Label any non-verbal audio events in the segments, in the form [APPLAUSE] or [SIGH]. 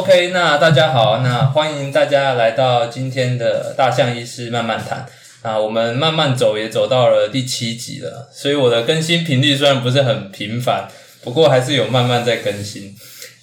OK，那大家好，那欢迎大家来到今天的大象医师慢慢谈。啊，我们慢慢走也走到了第七集了，所以我的更新频率虽然不是很频繁，不过还是有慢慢在更新。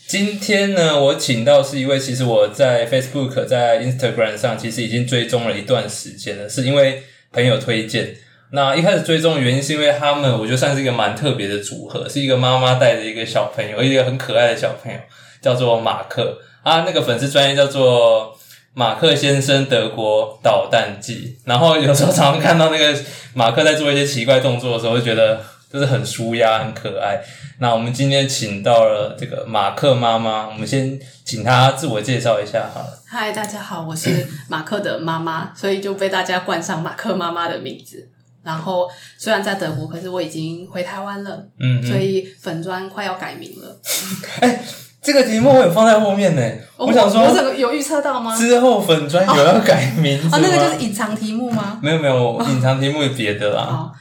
今天呢，我请到是一位，其实我在 Facebook、在 Instagram 上其实已经追踪了一段时间了，是因为朋友推荐。那一开始追踪的原因是因为他们，我觉得算是一个蛮特别的组合，是一个妈妈带着一个小朋友，一个很可爱的小朋友，叫做马克啊，那个粉丝专业叫做。马克先生德国导弹记，然后有时候常常看到那个马克在做一些奇怪动作的时候，就觉得就是很舒压、很可爱。那我们今天请到了这个马克妈妈，我们先请她自我介绍一下好了。嗨，大家好，我是马克的妈妈，所以就被大家冠上马克妈妈的名字。然后虽然在德国，可是我已经回台湾了，嗯，所以粉砖快要改名了。[LAUGHS] 哎。这个题目我有放在后面呢，我想说，我有预测到吗？之后粉专有要改名字啊？那个就是隐藏题目吗？没有没有，隐藏题目是别的啦。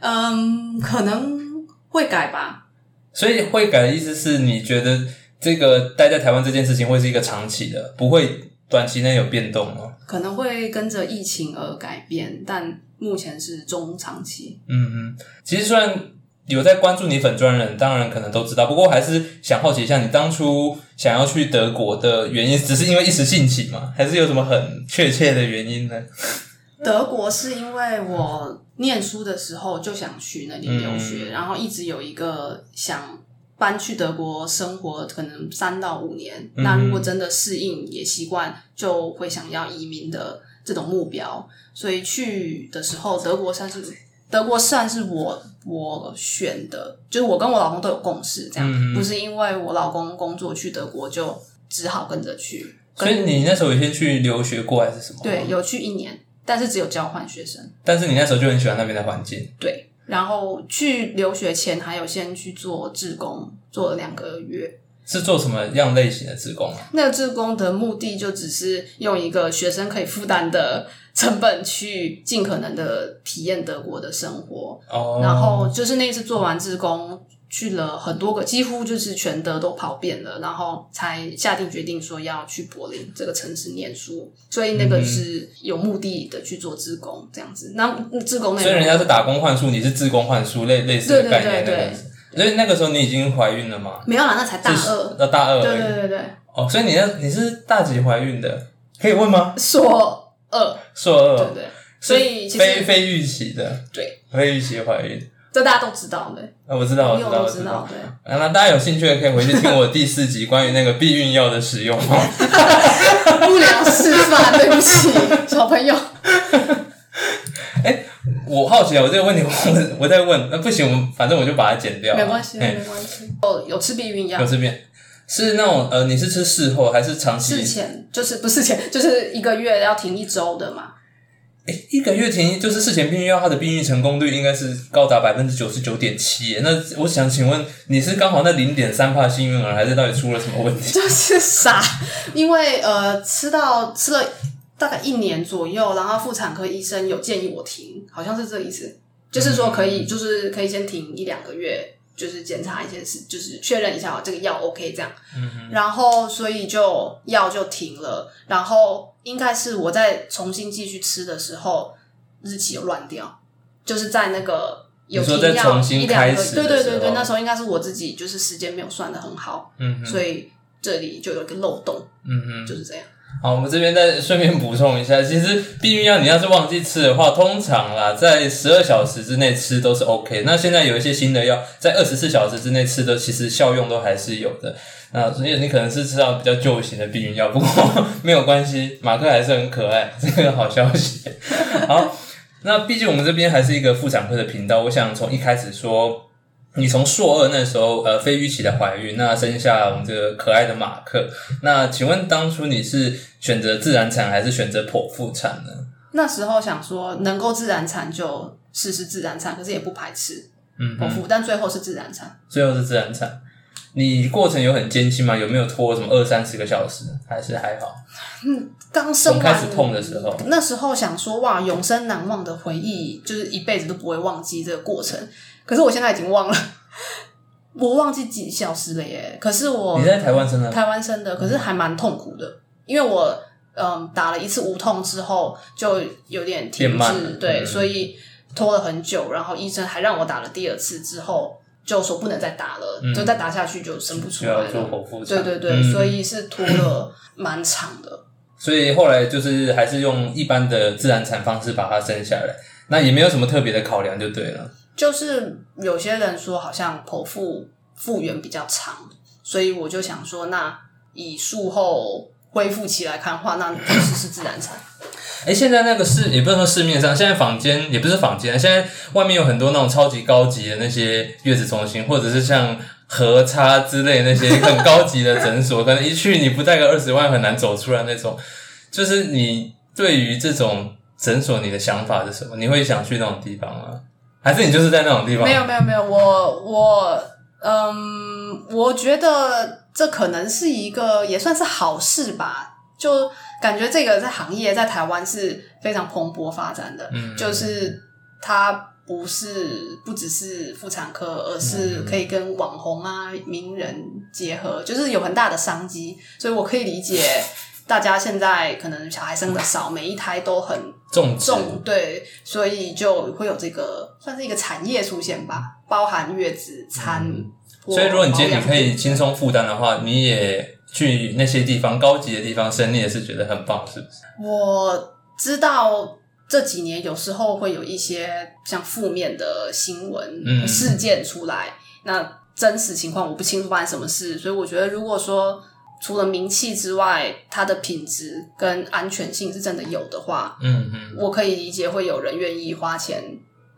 嗯，可能会改吧。所以会改的意思是你觉得这个待在台湾这件事情会是一个长期的，不会短期内有变动吗？可能会跟着疫情而改变，但目前是中长期。嗯嗯，其实虽然。有在关注你粉专人，当然可能都知道。不过还是想好奇一下，你当初想要去德国的原因，只是因为一时兴起吗？还是有什么很确切的原因呢？德国是因为我念书的时候就想去那里留学，然后一直有一个想搬去德国生活，可能三到五年。那如果真的适应也习惯，就会想要移民的这种目标。所以去的时候，德国算是。德国算是我我选的，就是我跟我老公都有共识，这样不是因为我老公工作去德国就只好跟着去。所以你那时候有先去留学过还是什么？对，有去一年，但是只有交换学生。但是你那时候就很喜欢那边的环境。对，然后去留学前还有先去做志工，做了两个月。是做什么样类型的志工啊？那个志工的目的就只是用一个学生可以负担的。成本去尽可能的体验德国的生活，然后就是那次做完志工，去了很多个，几乎就是全德都跑遍了，然后才下定决定说要去柏林这个城市念书，所以那个是有目的的去做志工这样子。那志工那所以人家是打工换书，你是志工换书，类类似的概念对所以那个时候你已经怀孕了吗？没有啦，那才大二，那大二，对对对对。哦，所以你那你是大几怀孕的？可以问吗？说。二硕二，对对，所以非非预期的，对，非预期怀孕，这大家都知道的。啊，我知道，我知道，我知道。对，那大家有兴趣的可以回去听我第四集关于那个避孕药的使用。[LAUGHS] 不良示范，对不起，小朋友。[LAUGHS] 哎，我好奇啊，我这个问题我我在问，那不行，我反正我就把它剪掉。没关系，没关系。哦，有吃避孕药，有吃避。是那种呃，你是吃事后还是长期？事前就是不事前，[LAUGHS] 就是一个月要停一周的嘛。哎，一个月停就是事前避孕药，它的避孕成功率应该是高达百分之九十九点七。那我想请问，你是刚好那零点三帕幸运儿，还是到底出了什么问题？[LAUGHS] 就是傻，因为呃，吃到吃了大概一年左右，然后妇产科医生有建议我停，好像是这个意思，就是说可以，就是可以先停一两个月。就是检查一些事，就是确认一下这个药 OK 这样，然后所以就药就停了，然后应该是我在重新继续吃的时候日期又乱掉，就是在那个有停药一两个，对对对对，那时候应该是我自己就是时间没有算的很好，嗯，所以这里就有一个漏洞，嗯嗯，就是这样。好，我们这边再顺便补充一下，其实避孕药你要是忘记吃的话，通常啦，在十二小时之内吃都是 OK。那现在有一些新的药，在二十四小时之内吃的，其实效用都还是有的。那所以你可能是吃到比较旧型的避孕药，不过没有关系，马克还是很可爱，这个好消息。好，那毕竟我们这边还是一个妇产科的频道，我想从一开始说。你从硕二那时候，呃，非预期的怀孕，那生下我们这个可爱的马克。那请问当初你是选择自然产还是选择剖腹产呢？那时候想说能够自然产就试试自然产，可是也不排斥嗯剖腹，但最后是自然产。最后是自然产，你过程有很艰辛吗？有没有拖什么二三十个小时？还是还好？嗯，刚生开始痛的时候，那时候想说哇，永生难忘的回忆，就是一辈子都不会忘记这个过程。可是我现在已经忘了，[LAUGHS] 我忘记几小时了耶。可是我你在台湾生的，台湾生的，可是还蛮痛苦的，因为我嗯打了一次无痛之后就有点停滞对，嗯所以拖了很久，然后医生还让我打了第二次之后。就说不能再打了，嗯就再打下去就生不出来了。剖腹产。对对对，嗯所以是拖了蛮长的。所以后来就是还是用一般的自然产方式把它生下来，那也没有什么特别的考量就对了。就是有些人说好像剖腹复原比较长，所以我就想说，那以术后恢复期来看的话，那其实是自然产。[LAUGHS] 哎，现在那个市也不是说市面上，现在坊间也不是坊间，现在外面有很多那种超级高级的那些月子中心，或者是像和差之类那些很高级的诊所，可能一去你不带个二十万很难走出来那种。就是你对于这种诊所，你的想法是什么？你会想去那种地方吗？还是你就是在那种地方？没有没有没有，我我嗯，我觉得这可能是一个也算是好事吧，就感觉这个在行业在台湾是非常蓬勃发展的，嗯就是它。不是不只是妇产科，而是可以跟网红啊、名人结合，就是有很大的商机。所以我可以理解大家现在可能小孩生的少，每一胎都很种植重对，所以就会有这个算是一个产业出现吧，包含月子餐。嗯所以如果你今天你可以轻松负担的话，你也去那些地方高级的地方生，你也是觉得很棒，是不是？我知道这几年有时候会有一些像负面的新闻、嗯事件出来，那真实情况我不清楚发生什么事，所以我觉得如果说除了名气之外，它的品质跟安全性是真的有的话，嗯嗯我可以理解会有人愿意花钱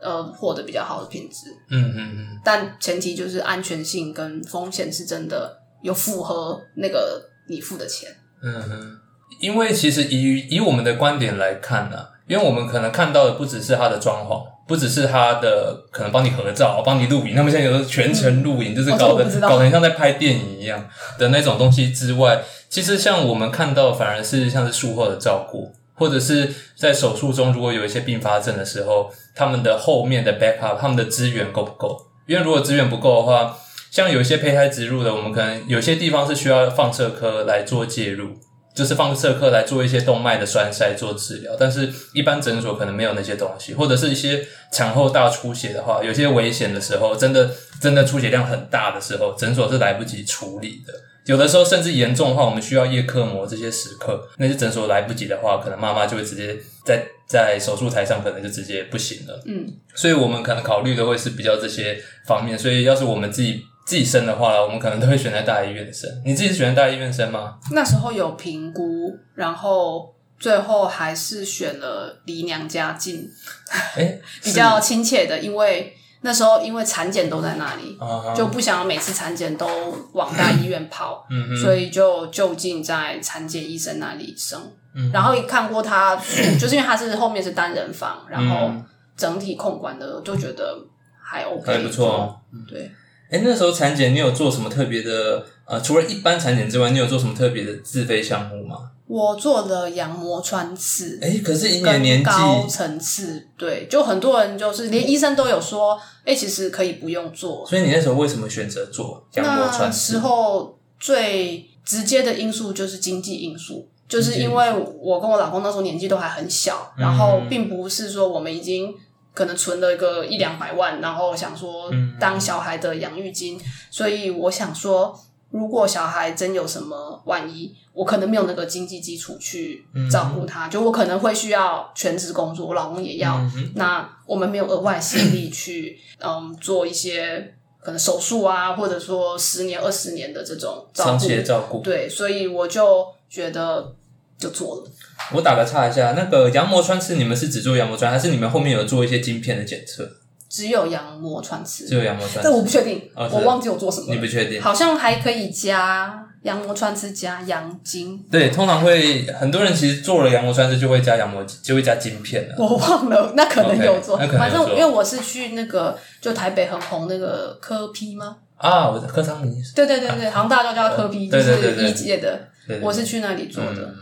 呃获得比较好的品质。嗯嗯嗯，但前提就是安全性跟风险是真的有符合那个你付的钱。嗯嗯，因为其实以以我们的观点来看呢、因为我们可能看到的不只是它的装潢，不只是他的可能帮你合照、帮你录影，他们现在有的全程录影，就是搞得、搞得很像在拍电影一样的那种东西之外，其实像我们看到反而是像是术后的照顾，或者是在手术中如果有一些并发症的时候，他们的后面的 backup，他们的资源够不够？因为如果资源不够的话，像有一些胚胎植入的，我们可能有些地方是需要放射科来做介入，就是放射科来做一些动脉的栓塞做治疗，但是一般诊所可能没有那些东西，或者是一些产后大出血的话，有些危险的时候，真的真的出血量很大的时候，诊所是来不及处理的。有的时候甚至严重的话，我们需要叶克膜这些时刻，那些诊所来不及的话，可能妈妈就会直接在在手术台上可能就直接不行了。嗯，所以我们可能考虑的会是比较这些方面。所以要是我们自己自己生的话，我们可能都会选在大医院生。你自己是选在大医院生吗？那时候有评估，然后最后还是选了离娘家近，哎，[LAUGHS] 比较亲切的，因为那时候因为产检都在那里，啊，就不想要每次产检都往大医院跑，[LAUGHS] 所以就就近在产检医生那里生。嗯然后一看过他，就是因为他是后面是单人房，然后嗯整体控管的，就觉得还 OK，还不错。对，哎，那时候产检你有做什么特别的？呃，除了一般产检之外，你有做什么特别的自费项目吗？我做了羊膜穿刺，哎，可是以你的年纪，高层次，对，就很多人就是连医生都有说，哎、其实可以不用做。所以你那时候为什么选择做羊膜那穿刺时？候最直接的因素就是经济因素，就是因为我跟我老公那时候年纪都还很小，嗯然后并不是说我们已经可能存了一个一两百万，然后想说嗯当小孩的养育金，所以我想说，如果小孩真有什么万一，我可能没有那个经济基础去照顾他，就我可能会需要全职工作，我老公也要，嗯那我们没有额外心力去 [CLEARS THROAT] 嗯做一些可能手术啊，或者说十年、二十年的这种照顾。长期，的照顾。对，所以我就觉得就做了。我打个岔一下，那个羊膜穿刺，你们是只做羊膜穿，还是你们后面有做一些晶片的检测？只有羊膜穿刺，只有羊膜穿但我，不确定，哦我忘记我做什么。你不确定？好像还可以加羊膜穿刺加羊晶，对，通常会很多人其实做了羊膜穿刺就会加羊膜，就会加晶片的。我忘了，那可能有做。反正因为我是去那个就台北很红那个科批吗？啊，我的科桑尼，对对对对，好像 [LAUGHS] 大家都叫科批，就是一届的。我是去那里做的。嗯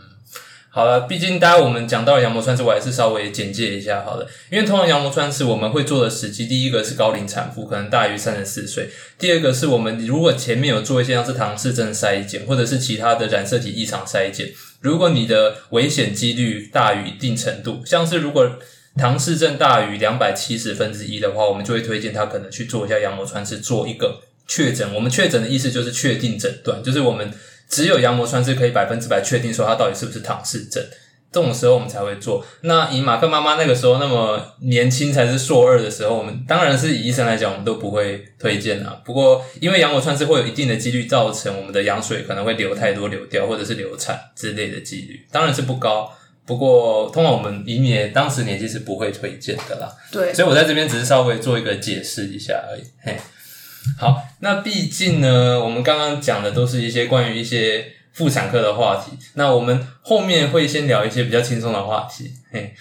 好了，毕竟大家我们讲到羊膜穿刺，我还是稍微简介一下好了。因为通常羊膜穿刺我们会做的时机，第一个是高龄产妇，可能大于三十四岁；第二个是我们如果前面有做一些像是唐氏症筛检，或者是其他的染色体异常筛检，如果你的危险几率大于一定程度，像是如果唐氏症大于两百七十分之一的话，我们就会推荐他可能去做一下羊膜穿刺，做一个确诊。我们确诊的意思就是确定诊断，就是我们。只有羊膜穿刺可以百分之百确定说它到底是不是唐氏症，这种时候我们才会做。那以马克妈妈那个时候那么年轻，才是硕二的时候，我们当然是以医生来讲，我们都不会推荐啊。不过因为羊膜穿刺会有一定的几率造成我们的羊水可能会流太多流掉，或者是流产之类的几率，当然是不高。不过通常我们以你当时年纪是不会推荐的啦。对，所以我在这边只是稍微做一个解释一下而已。嘿。好，那毕竟呢，我们刚刚讲的都是一些关于一些妇产科的话题。那我们后面会先聊一些比较轻松的话题。嘿，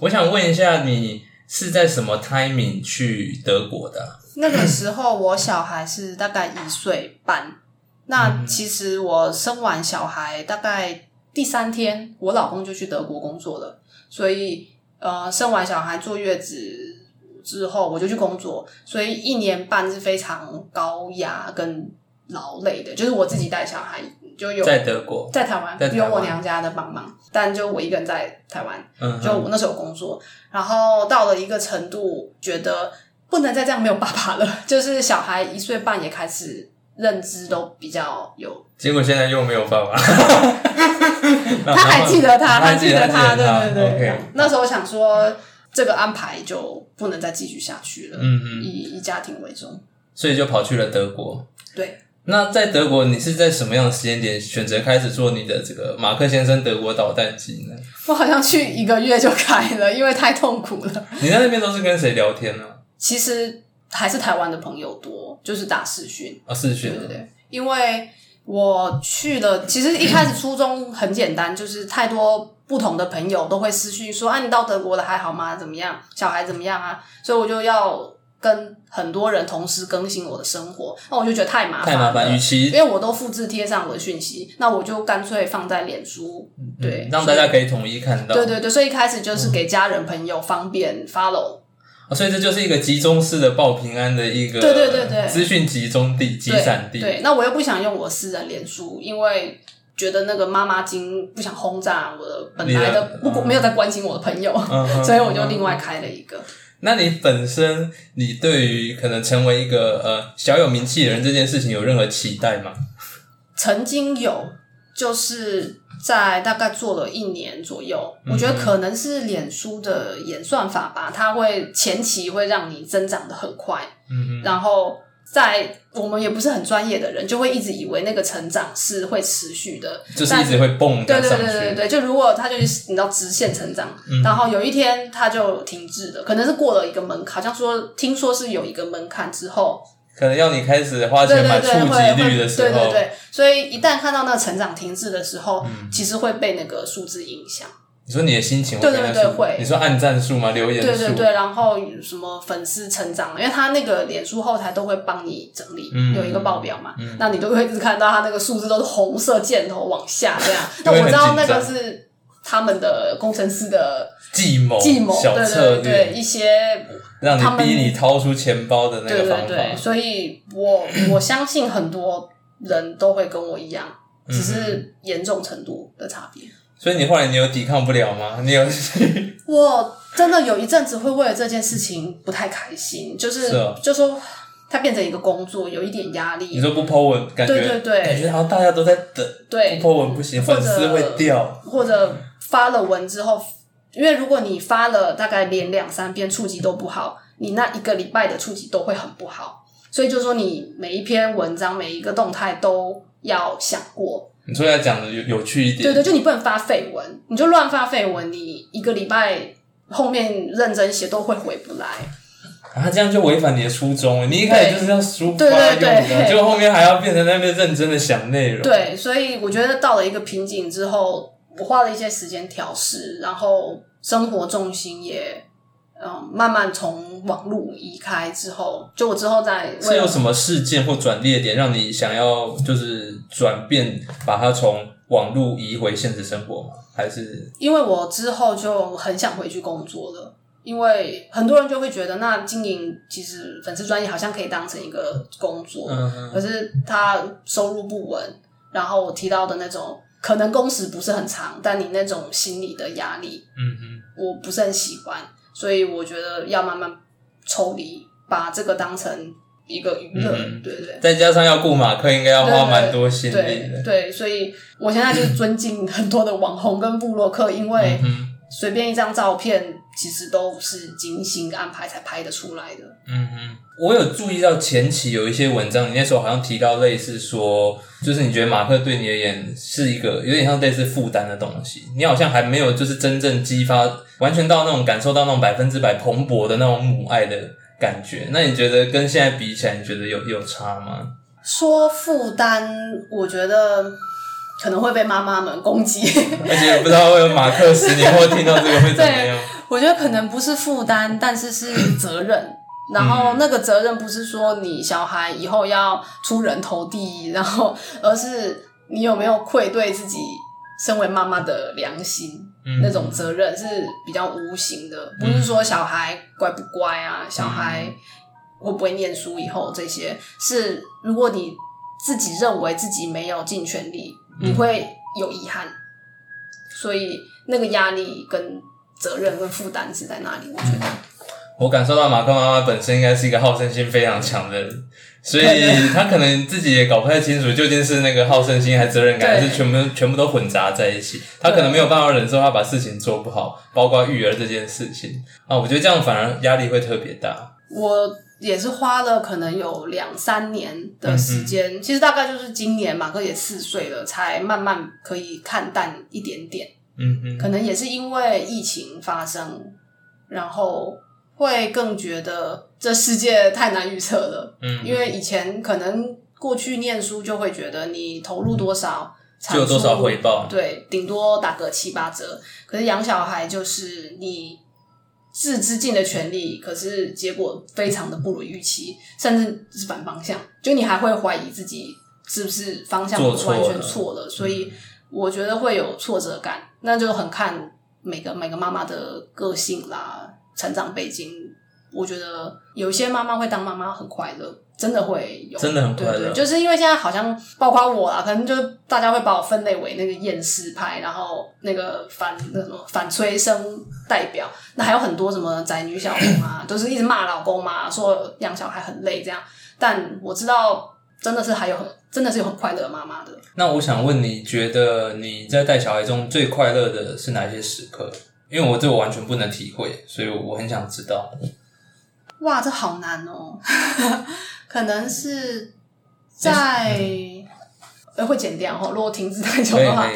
我想问一下，你是在什么 timing 去德国的？那个时候我小孩是大概一岁半。那其实我生完小孩大概第三天，我老公就去德国工作了。所以呃，生完小孩坐月子。之后我就去工作，所以一年半是非常高压跟劳累的。就是我自己带小孩，就有在德国，在台湾有我娘家的帮忙，但就我一个人在台湾。就我那时候工作，然后到了一个程度，觉得不能再这样没有爸爸了。[LAUGHS] 就是小孩一岁半也开始认知都比较有，结果现在又没有爸爸。[LAUGHS] [LAUGHS] 他还记得他，还记得他，对对对。那时候想说。这个安排就不能再继续下去了。嗯嗯，以以家庭为重，所以就跑去了德国。对，那在德国，你是在什么样的时间点选择开始做你的这个马克先生德国导弹机呢？我好像去一个月就开了，因为太痛苦了。你在那边都是跟谁聊天呢？其实还是台湾的朋友多，就是打视讯啊，视讯，对对对，因为。我去了，其实一开始初衷很简单，就是太多不同的朋友都会私讯说：“啊，你到德国了还好吗？怎么样？小孩怎么样啊？”所以我就要跟很多人同时更新我的生活，那我就觉得太麻烦。太麻烦，与其因为我都复制贴上我的讯息，那我就干脆放在脸书，对，让大家可以统一看到。对对对，所以一开始就是给家人朋友方便 follow。所以这就是一个集中式的报平安的一个对对对对资讯集中地集散地。对，那我又不想用我私人脸书，因为觉得那个妈妈经不想轰炸我的本来的不没有在关心我的朋友，所以我就另外开了一个。那你本身你对于可能成为一个呃小有名气的人这件事情有任何期待吗？曾经有，就是。在大概做了一年左右，我觉得可能是脸书的演算法吧，它会前期会让你增长的很快，嗯然后在我们也不是很专业的人，就会一直以为那个成长是会持续的，就是一直会蹦对对对对对对，就如果他就是你知道直线成长，然后有一天他就停滞了，可能是过了一个门槛，好像说听说是有一个门槛之后。可能要你开始花钱买触及率的时候，对对对，所以一旦看到那个成长停滞的时候，其实会被那个数字影响。你说你的心情会对对对会，你说按赞数吗？留言数？对对对，然后什么粉丝成长，因为他那个脸书后台都会帮你整理，有一个报表嘛，那你都会一直看到他那个数字都是红色箭头往下这样。那我知道那个是他们的工程师的计谋，计谋小策略一些。让你逼你掏出钱包的那个方法，对对对，所以我我相信很多人都会跟我一样，只是严重程度的差别。所以你后来你有抵抗不了吗？你有？[LAUGHS] 我真的有一阵子会为了这件事情不太开心，就是就说它变成一个工作，有一点压力。你说不 po 文，感觉对对对，感觉好像大家都在等，对不 po 文不行，粉丝会掉，或者发了文之后。因为如果你发了大概连两三篇触及都不好，你那一个礼拜的触及都会很不好。所以就说你每一篇文章每一个动态都要想过。你说要讲的有有趣一点，对对，就你不能发废文，你就乱发废文，你一个礼拜后面认真写都会回不来。啊，这样就违反你的初衷。你一开始就是要抒发用的，结果后面还要变成那边认真的想内容。对，所以我觉得到了一个瓶颈之后。我花了一些时间调试，然后生活重心也嗯慢慢从网络移开之后，就我之后再是有什么事件或转捩点让你想要就是转变，把它从网络移回现实生活吗？还是因为我之后就很想回去工作了，因为很多人就会觉得，那经营其实粉丝专业好像可以当成一个工作，嗯可是他收入不稳，然后我提到的那种可能工时不是很长，但你那种心理的压力，嗯嗯我不是很喜欢，所以我觉得要慢慢抽离，把这个当成一个娱乐，嗯对对。再加上要顾马克，应该要花蛮多心力的。对对，所以我现在就是尊敬很多的网红跟部落客，因为嗯随便一张照片，其实都是精心安排才拍得出来的。嗯哼，我有注意到前期有一些文章，你那时候好像提到类似说，就是你觉得马克对你而言是一个有点像类似负担的东西，你好像还没有就是真正激发，完全到那种感受到那种百分之百蓬勃的那种母爱的感觉。那你觉得跟现在比起来，你觉得有有差吗？说负担，我觉得可能会被妈妈们攻击。[LAUGHS] 而且不知道会有马克十年后听到这个会怎么样？[LAUGHS] 我觉得可能不是负担，但是是责任。然后那个责任不是说你小孩以后要出人头地，然后而是你有没有愧对自己身为妈妈的良心。嗯那种责任是比较无形的，不是说小孩乖不乖啊，小孩会不会念书以后这些，是如果你自己认为自己没有尽全力，你会有遗憾，所以那个压力跟责任跟负担是在那里，我觉得。我感受到马克妈妈本身应该是一个好胜心非常强的人，所以他可能自己也搞不太清楚究竟是那个好胜心还是责任感，还是全部全部都混杂在一起。他可能没有办法忍受他把事情做不好，包括育儿这件事情啊。我觉得这样反而压力会特别大。我也是花了可能有两三年的时间，其实大概就是今年马克也四岁了，才慢慢可以看淡一点点。嗯嗯可能也是因为疫情发生，然后会更觉得这世界太难预测了。嗯，因为以前可能过去念书就会觉得你投入多少，就有多少回报。对，顶多打个七八折。可是养小孩就是你自知尽的权利，可是结果非常的不如预期，甚至是反方向，就你还会怀疑自己是不是方向完全错了，所以我觉得会有挫折感，那就很看每个每个妈妈的个性啦、成长背景。我觉得有些妈妈会当妈妈很快乐，真的会有，真的很快乐对对就是因为现在好像包括我啦，可能就是大家会把我分类为那个厌世派，然后那个反那什么反催生代表，那还有很多什么宅女小红啊，[COUGHS] 都是一直骂老公嘛，说养小孩很累这样。但我知道，真的是还有很真的是有很快乐的妈妈的。那我想问你，觉得你在带小孩中最快乐的是哪些时刻？因为我这我完全不能体会，所以我很想知道。哇，这好难哦，[LAUGHS] 可能是在呃会剪掉哈，如果停止太久的话。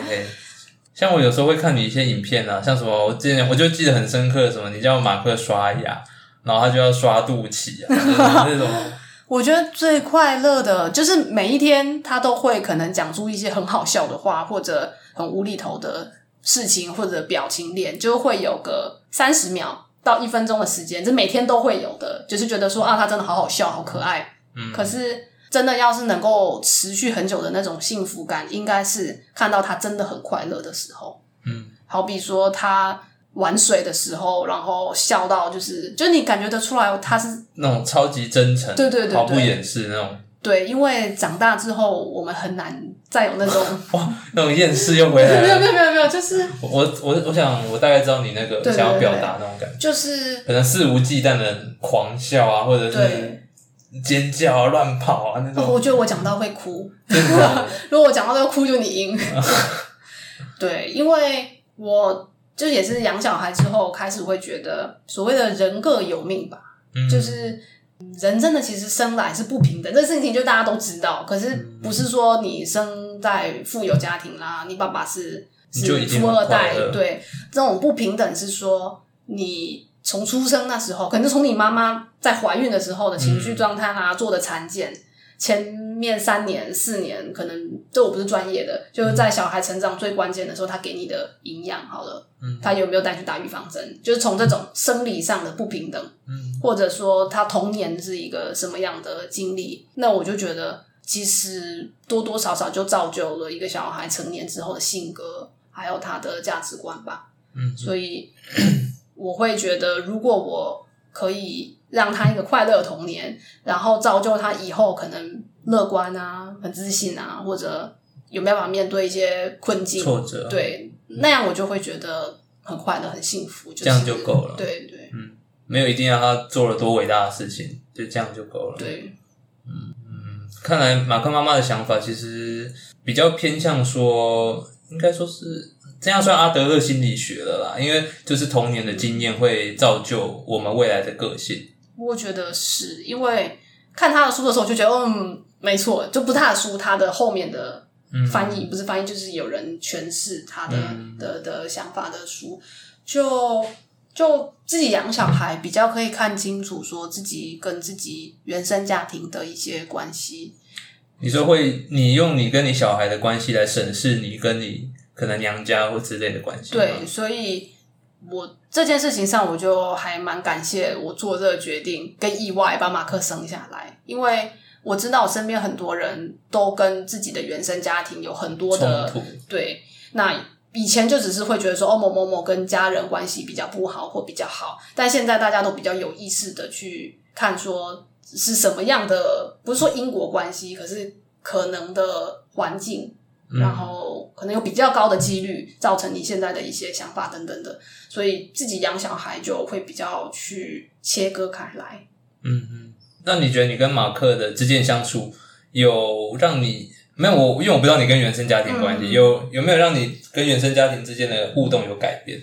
像我有时候会看你一些影片啊，像什么我之前我就记得很深刻，什么你叫马克刷牙，然后他就要刷肚脐啊，就是那种 [LAUGHS] 我觉得最快乐的就是每一天他都会可能讲出一些很好笑的话，或者很无厘头的事情，或者表情脸，就会有个三十秒到一分钟的时间，这每天都会有的，就是觉得说啊，他真的好好笑，好可爱。嗯可是真的要是能够持续很久的那种幸福感，应该是看到他真的很快乐的时候。嗯，好比说他玩水的时候，然后笑到就是，就是你感觉得出来他是那种超级真诚，对对对对毫不掩饰那种，对，因为长大之后我们很难再有那种。[LAUGHS] 哇那种厌世又回来 [LAUGHS] 没有没。有没有没有，就是我我我想我大概知道你那个想要表达那种感觉，就是可能肆无忌惮的狂笑啊，或者是，尖叫啊、乱跑啊那种。我觉得我讲到会哭，[LAUGHS] 如果我讲到这个哭就你赢。对，因为我就也是养小孩之后开始会觉得所谓的人各有命吧，嗯。就是人真的其实生来是不平等，这事情就大家都知道。可是不是说你生在富有家庭啦，你爸爸是是富二代对这种不平等是说你从出生那时候，可能从你妈妈在怀孕的时候的情绪状态啦，做的产检。前面三年、四年，可能这我不是专业的，就是在小孩成长最关键的时候，他给你的营养好了，嗯。他有没有带去打预防针，就是从这种生理上的不平等，嗯。或者说他童年是一个什么样的经历，那我就觉得其实多多少少就造就了一个小孩成年之后的性格，还有他的价值观吧。嗯，所以 [CLEARS THROAT] 我会觉得，如果我可以让他一个快乐的童年，然后造就他以后可能乐观啊、很自信啊，或者有没有办法面对一些困境、挫折，对，那样我就会觉得很快乐、很幸福。就是、这样就够了对对嗯没有一定要他做了多伟大的事情，就这样就够了。对，嗯嗯看来马克妈妈的想法其实比较偏向说，应该说是这样算阿德勒心理学了啦，因为就是童年的经验会造就我们未来的个性。我觉得是因为看他的书的时候，我就觉得嗯，没错，就不是他的书，他的后面的翻译、不是翻译，就是有人诠释他的、的的想法的书，就就自己养小孩比较可以看清楚，说自己跟自己原生家庭的一些关系。你说会，你用你跟你小孩的关系来审视你跟你可能娘家或之类的关系吗，对，所以我这件事情上，我就还蛮感谢我做这个决定，跟意外把马克生下来，因为我知道我身边很多人都跟自己的原生家庭有很多的对，那以前就只是会觉得说，哦，某某某跟家人关系比较不好或比较好，但现在大家都比较有意识的去看说是什么样的，不是说因果关系，可是可能的环境，然后可能有比较高的几率造成你现在的一些想法等等的，所以自己养小孩就会比较去切割开来。嗯嗯。那你觉得你跟马克的之间相处有让你没有我，因为我不知道你跟原生家庭关系、嗯有有没有让你跟原生家庭之间的互动有改变，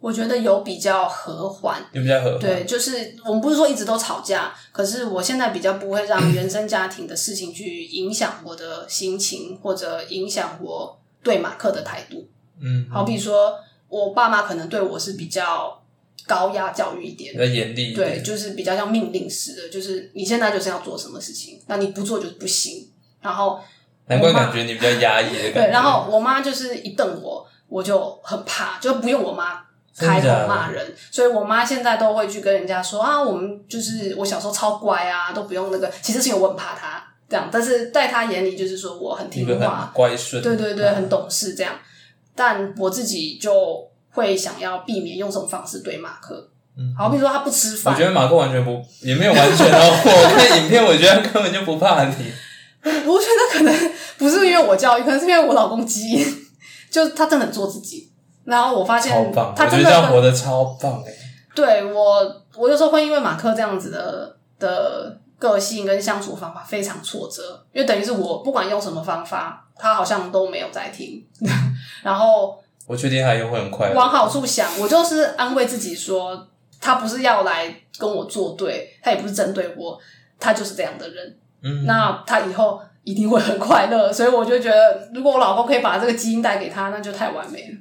我觉得有比较和缓，有比较和缓？对，就是我们不是说一直都吵架，可是我现在比较不会让原生家庭的事情去影响我的心情，或者影响我对马克的态度。嗯，好比说，我爸妈可能对我是比较高压教育一点比，较严厉对，就是比较像命令式的，就是你现在就是要做什么事情，那你不做就是不行。然后难怪感觉你比较压抑的感觉。对，然后我妈就是一瞪我，我就很怕，就不用我妈开口骂人，所以我妈现在都会去跟人家说啊，我们就是我小时候超乖啊，都不用那个，其实是因为我很怕她这样，但是在她眼里就是说我很听话很，乖顺，对对对，很懂事这样，但我自己就会想要避免用这种方式对马克。嗯好比说他不吃饭我饭觉，得马克完全不，也没有完全哦。[LAUGHS] 我看影片，我觉得他根本就不怕你。我觉得可能不是因为我教育，可能是因为我老公基因，就是他真的很做自己。然后我发现他我觉得这样真的活得超棒哎。对我，我有时候会因为马克这样子的的个性跟相处方法非常挫折，因为等于是我不管用什么方法，他好像都没有在听。[LAUGHS] 然后我确定他又会很快。往好处想，我就是安慰自己说，他不是要来跟我作对，他也不是针对我，他就是这样的人。嗯，那他以后一定会很快乐，所以我就觉得，如果我老公可以把这个基因带给他，那就太完美了。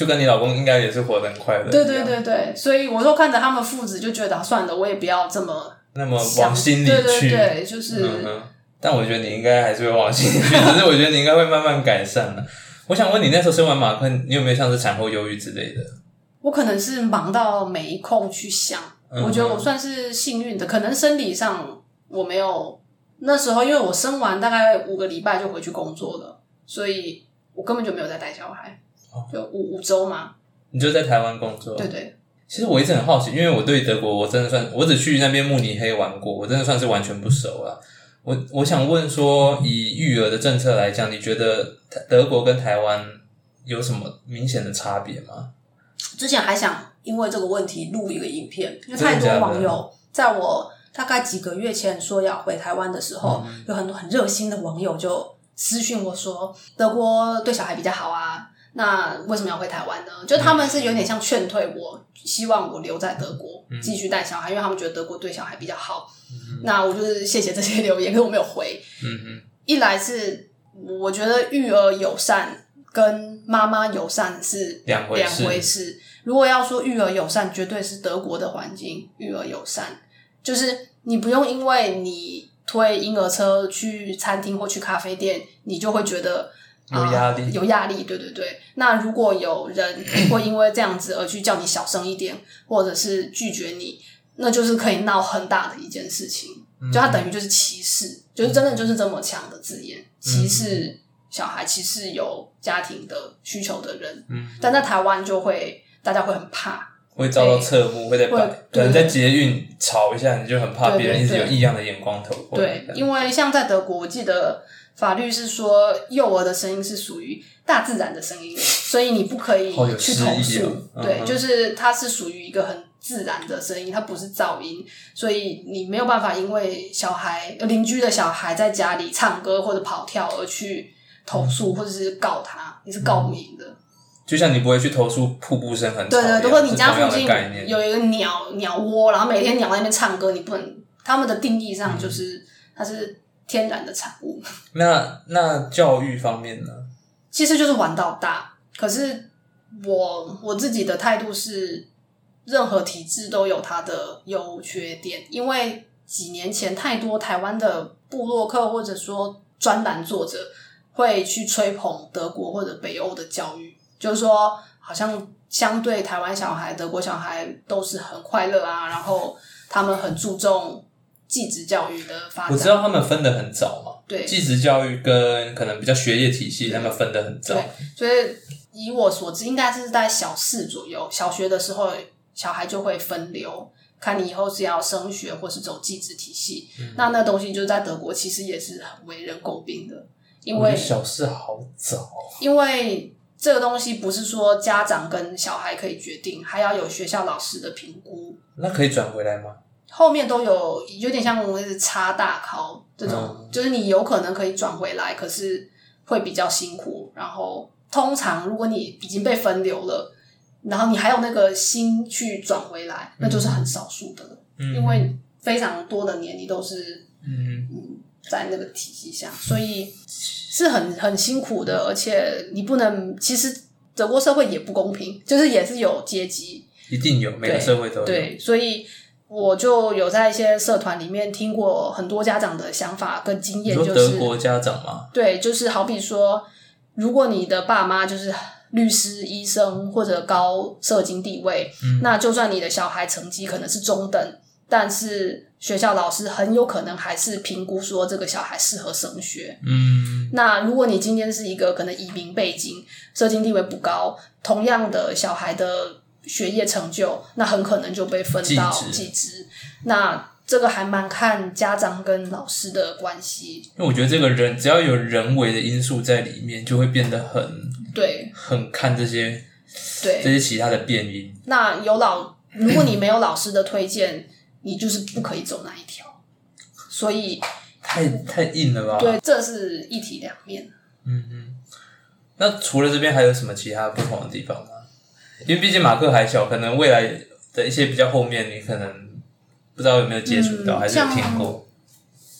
就跟你老公应该也是活得很快乐。对对，对对，所以我说看着他们父子，就觉得啊算了，我也不要这么那么往心里对对去。对，就是、嗯哼，但我觉得你应该还是会往心里去，[LAUGHS] 只是我觉得你应该会慢慢改善的。我想问你，那时候生完马克，你有没有像是产后忧郁之类的？我可能是忙到没空去想。嗯我觉得我算是幸运的，可能生理上我没有那时候，因为我生完大概五个礼拜就回去工作了，所以我根本就没有在带小孩，哦就五五周嘛，你就在台湾工作？对对。其实我一直很好奇，因为我对德国我真的算，我只去那边慕尼黑玩过，我真的算是完全不熟了。我我想问说，以育儿的政策来讲，你觉得台德国跟台湾有什么明显的差别吗？之前还想因为这个问题录一个影片，因为太多网友在我大概几个月前说要回台湾的时候，嗯有很多很热心的网友就私讯我说，德国对小孩比较好啊，那为什么要回台湾呢？就他们是有点像劝退我，希望我留在德国继续带小孩，因为他们觉得德国对小孩比较好。那我就是谢谢这些留言，可是我没有回。一来是我觉得育儿友善跟妈妈友善是两两回事回事。如果要说育儿友善，绝对是德国的环境育儿友善，就是你不用因为你推婴儿车去餐厅或去咖啡店，你就会觉得。有压力啊有压力，对对对。那如果有人 [CLEARS THROAT] 会因为这样子而去叫你小声一点，或者是拒绝你，那就是可以闹很大的一件事情。就它等于就是歧视，就就是真的就是这么强的字眼，歧视小孩、歧视有家庭的需求的人。嗯，但在台湾就会大家会很怕，会遭到侧目，会在会可能在捷运吵一下，你就很怕对别人一直有对异样的眼光投过来。对，因为像在德国，我记得法律是说幼儿的声音是属于大自然的声音，所以你不可以去投诉。对，就是它是属于一个很自然的声音，它不是噪音，所以你没有办法因为小孩呃邻居的小孩在家里唱歌或者跑跳而去投诉或者是告他，你是告不赢的。就像你不会去投诉瀑布声很吵对对，如果你家附近。有一个鸟鸟窝，然后每天鸟在那边唱歌，你不能，他们的定义上就是它是天然的产物。那那教育方面呢？其实就是玩到大。可是我我自己的态度是，任何体制都有它的优缺点，因为几年前太多台湾的部落客或者说专栏作者会去吹捧德国或者北欧的教育，就是说好像相对台湾小孩、德国小孩都是很快乐啊，然后他们很注重继职教育的发展。我知道他们分得很早嘛，对继职教育跟可能比较学业体系，他们分得很早。对，所以以我所知，应该是在小四左右，小学的时候，小孩就会分流，看你以后是要升学或是走继职体系。嗯那那东西就是在德国其实也是很为人诟病的，因为小四好早哦，因为这个东西不是说家长跟小孩可以决定，还要有学校老师的评估。那可以转回来吗？后面都有有点像我们是插大考这种，嗯就是你有可能可以转回来，可是会比较辛苦。然后通常如果你已经被分流了，然后你还有那个心去转回来，那就是很少数的了，嗯，因为非常多的年你都是嗯，在那个体系下，所以是很很辛苦的，而且你不能，其实德国社会也不公平，就是也是有阶级，一定有，每个社会都有。对，所以我就有在一些社团里面听过很多家长的想法跟经验，就是德国家长嘛？对，就是好比说，如果你的爸妈就是律师、医生或者高社经地位，嗯那就算你的小孩成绩可能是中等，但是学校老师很有可能还是评估说这个小孩适合升学。嗯，那如果你今天是一个可能移民背景、社经地位不高，同样的小孩的学业成就，那很可能就被分到技职技职。那这个还蛮看家长跟老师的关系。因为我觉得这个人只要有人为的因素在里面，就会变得很对很看这些对，这些其他的变因。那有老，如果你没有老师的推荐，[LAUGHS] 你就是不可以走那一条。所以，太太硬了吧？对，这是一体两面。嗯嗯。那除了这边还有什么其他不同的地方吗？因为毕竟马克还小，可能未来的一些比较后面，你可能不知道有没有接触到，嗯还是听过。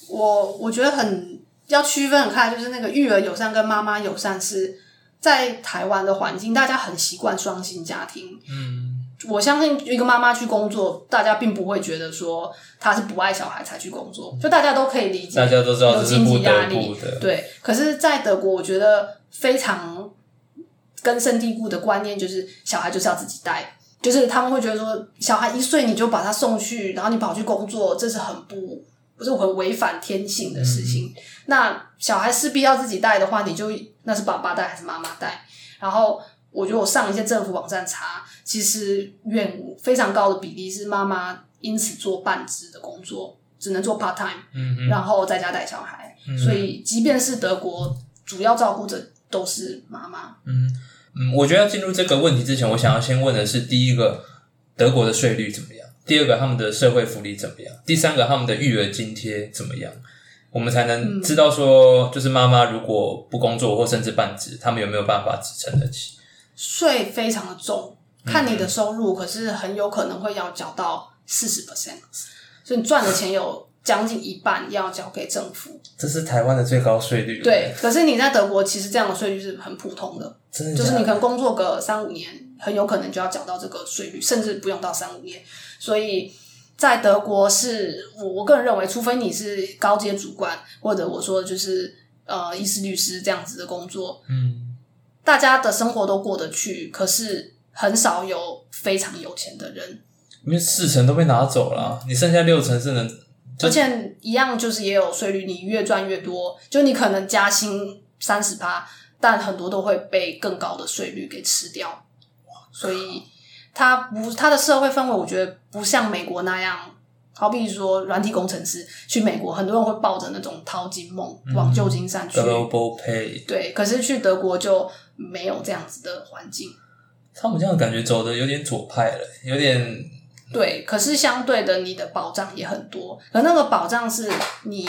我我觉得很要区分很开，就是那个育儿友善跟妈妈友善是在台湾的环境，大家很习惯双薪家庭。嗯，我相信一个妈妈去工作，大家并不会觉得说她是不爱小孩才去工作，就大家都可以理解。大家都知道这是有经不济压力得不的。对，可是，在德国，我觉得非常根深蒂固的观念就是，小孩就是要自己带，就是他们会觉得说，小孩一岁你就把他送去，然后你跑去工作，这是很不，不是很违反天性的事情。那小孩势必要自己带的话，你就那是爸爸带还是妈妈带？然后，我觉得我上一些政府网站查，其实远非常高的比例是妈妈因此做半职的工作，只能做 part time。嗯嗯。然后在家带小孩，所以即便是德国主要照顾者都是妈妈。嗯嗯，我觉得要进入这个问题之前，我想要先问的是：第一个，德国的税率怎么样？第二个，他们的社会福利怎么样？第三个，他们的育儿津贴怎么样？我们才能知道说，就是妈妈如果不工作或甚至半职，他们有没有办法支撑得起？税非常的重，嗯看你的收入，可是很有可能会要缴到四十 percent，所以你赚的钱有将近一半要交给政府。这是台湾的最高税率。对，可是你在德国，其实这样的税率是很普通的，真的就是你可能工作个三五年，很有可能就要缴到这个税率，甚至不用到三五年。所以在德国是，我我个人认为，除非你是高阶主管，或者我说就是呃医师、律师这样子的工作，嗯，大家的生活都过得去，可是很少有非常有钱的人。因为四成都被拿走了，你剩下六成是能而且一样就是也有税率，你越赚越多，就你可能加薪三十趴，但很多都会被更高的税率给吃掉。所以它不，它的社会氛围，我觉得不像美国那样。好比说，软体工程师去美国，很多人会抱着那种淘金梦往旧金山去。Global Pay，对，可是去德国就没有这样子的环境。他们这样感觉走的有点左派了，有点对，可是相对的，你的保障也很多。可那个保障是你，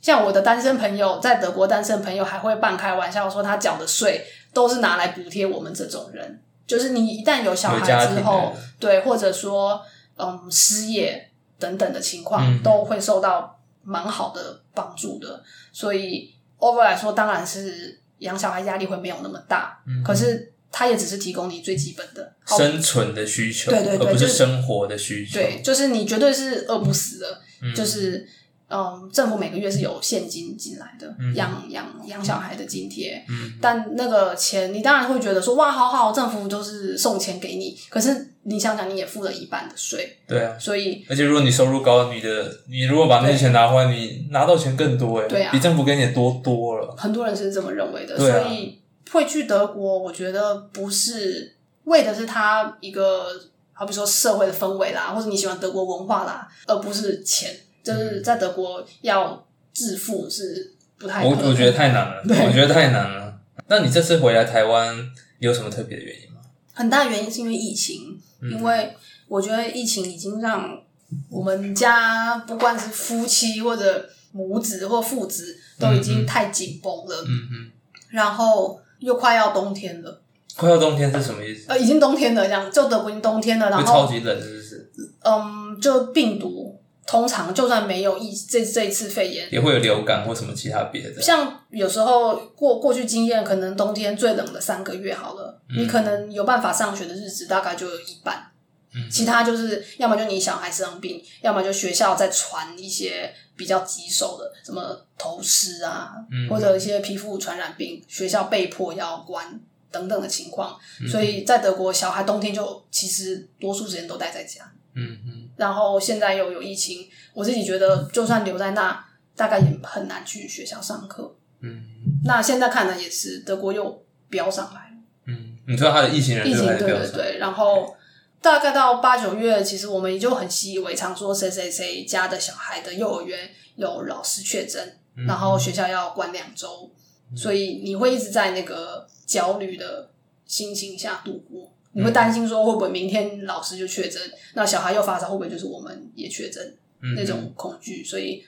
像我的单身朋友，在德国单身朋友还会半开玩笑说，他缴的税都是拿来补贴我们这种人。就是你一旦有小孩之后的，对，或者说嗯失业等等的情况，嗯都会受到蛮好的帮助的。所以 over 来说，当然是养小孩压力会没有那么大，嗯可是它也只是提供你最基本的。生存的需求，对对对而不是生活的需求。对，就是你绝对是饿不死的，嗯就是嗯，政府每个月是有现金进来的，嗯养养养小孩的津贴，嗯但那个钱你当然会觉得说哇，好好，政府就是送钱给你，可是你想想，你也付了一半的税，对啊。所以而且如果你收入高，你的你如果把那些钱拿回来，你拿到钱更多哎，对啊比政府给你多多了。很多人是这么认为的，所以会去德国，我觉得不是为的是他一个，好比说社会的氛围啦，或者你喜欢德国文化啦，而不是钱。就是在德国要致富是不太我我觉得太难了，[LAUGHS] 对我觉得太难了。那你这次回来台湾有什么特别的原因吗？很大原因是因为疫情，嗯因为我觉得疫情已经让我们家不管是夫妻或者母子或父子都已经太紧绷了，嗯嗯，然后又快要冬天了，快要冬天是什么意思？呃，已经冬天了，这样就德国已经冬天了，然后超级冷，是不是？嗯，就病毒通常就算没有疫这这一次肺炎，也会有流感或什么其他别的？像有时候过过去经验，可能冬天最冷的三个月好了，嗯你可能有办法上学的日子大概就有一半，嗯。其他就是要么就你小孩生病，要么就学校在传一些比较棘手的，什么头虱啊，嗯。或者一些皮肤传染病，学校被迫要关等等的情况，嗯。所以在德国小孩冬天就其实多数时间都待在家。嗯嗯，然后现在又有疫情，我自己觉得就算留在那，大概也很难去学校上课。嗯。那现在看来也是德国又飙上来了，嗯，你知道他的疫情人疫情对对对，然后大概到八九月，其实我们也就很习以为常，说谁谁谁家的小孩的幼儿园有老师确诊，嗯然后学校要关两周，所以你会一直在那个焦虑的心情下度过。你会担心说会不会明天老师就确诊，那小孩又发烧，会不会就是我们也确诊？嗯那种恐惧，所以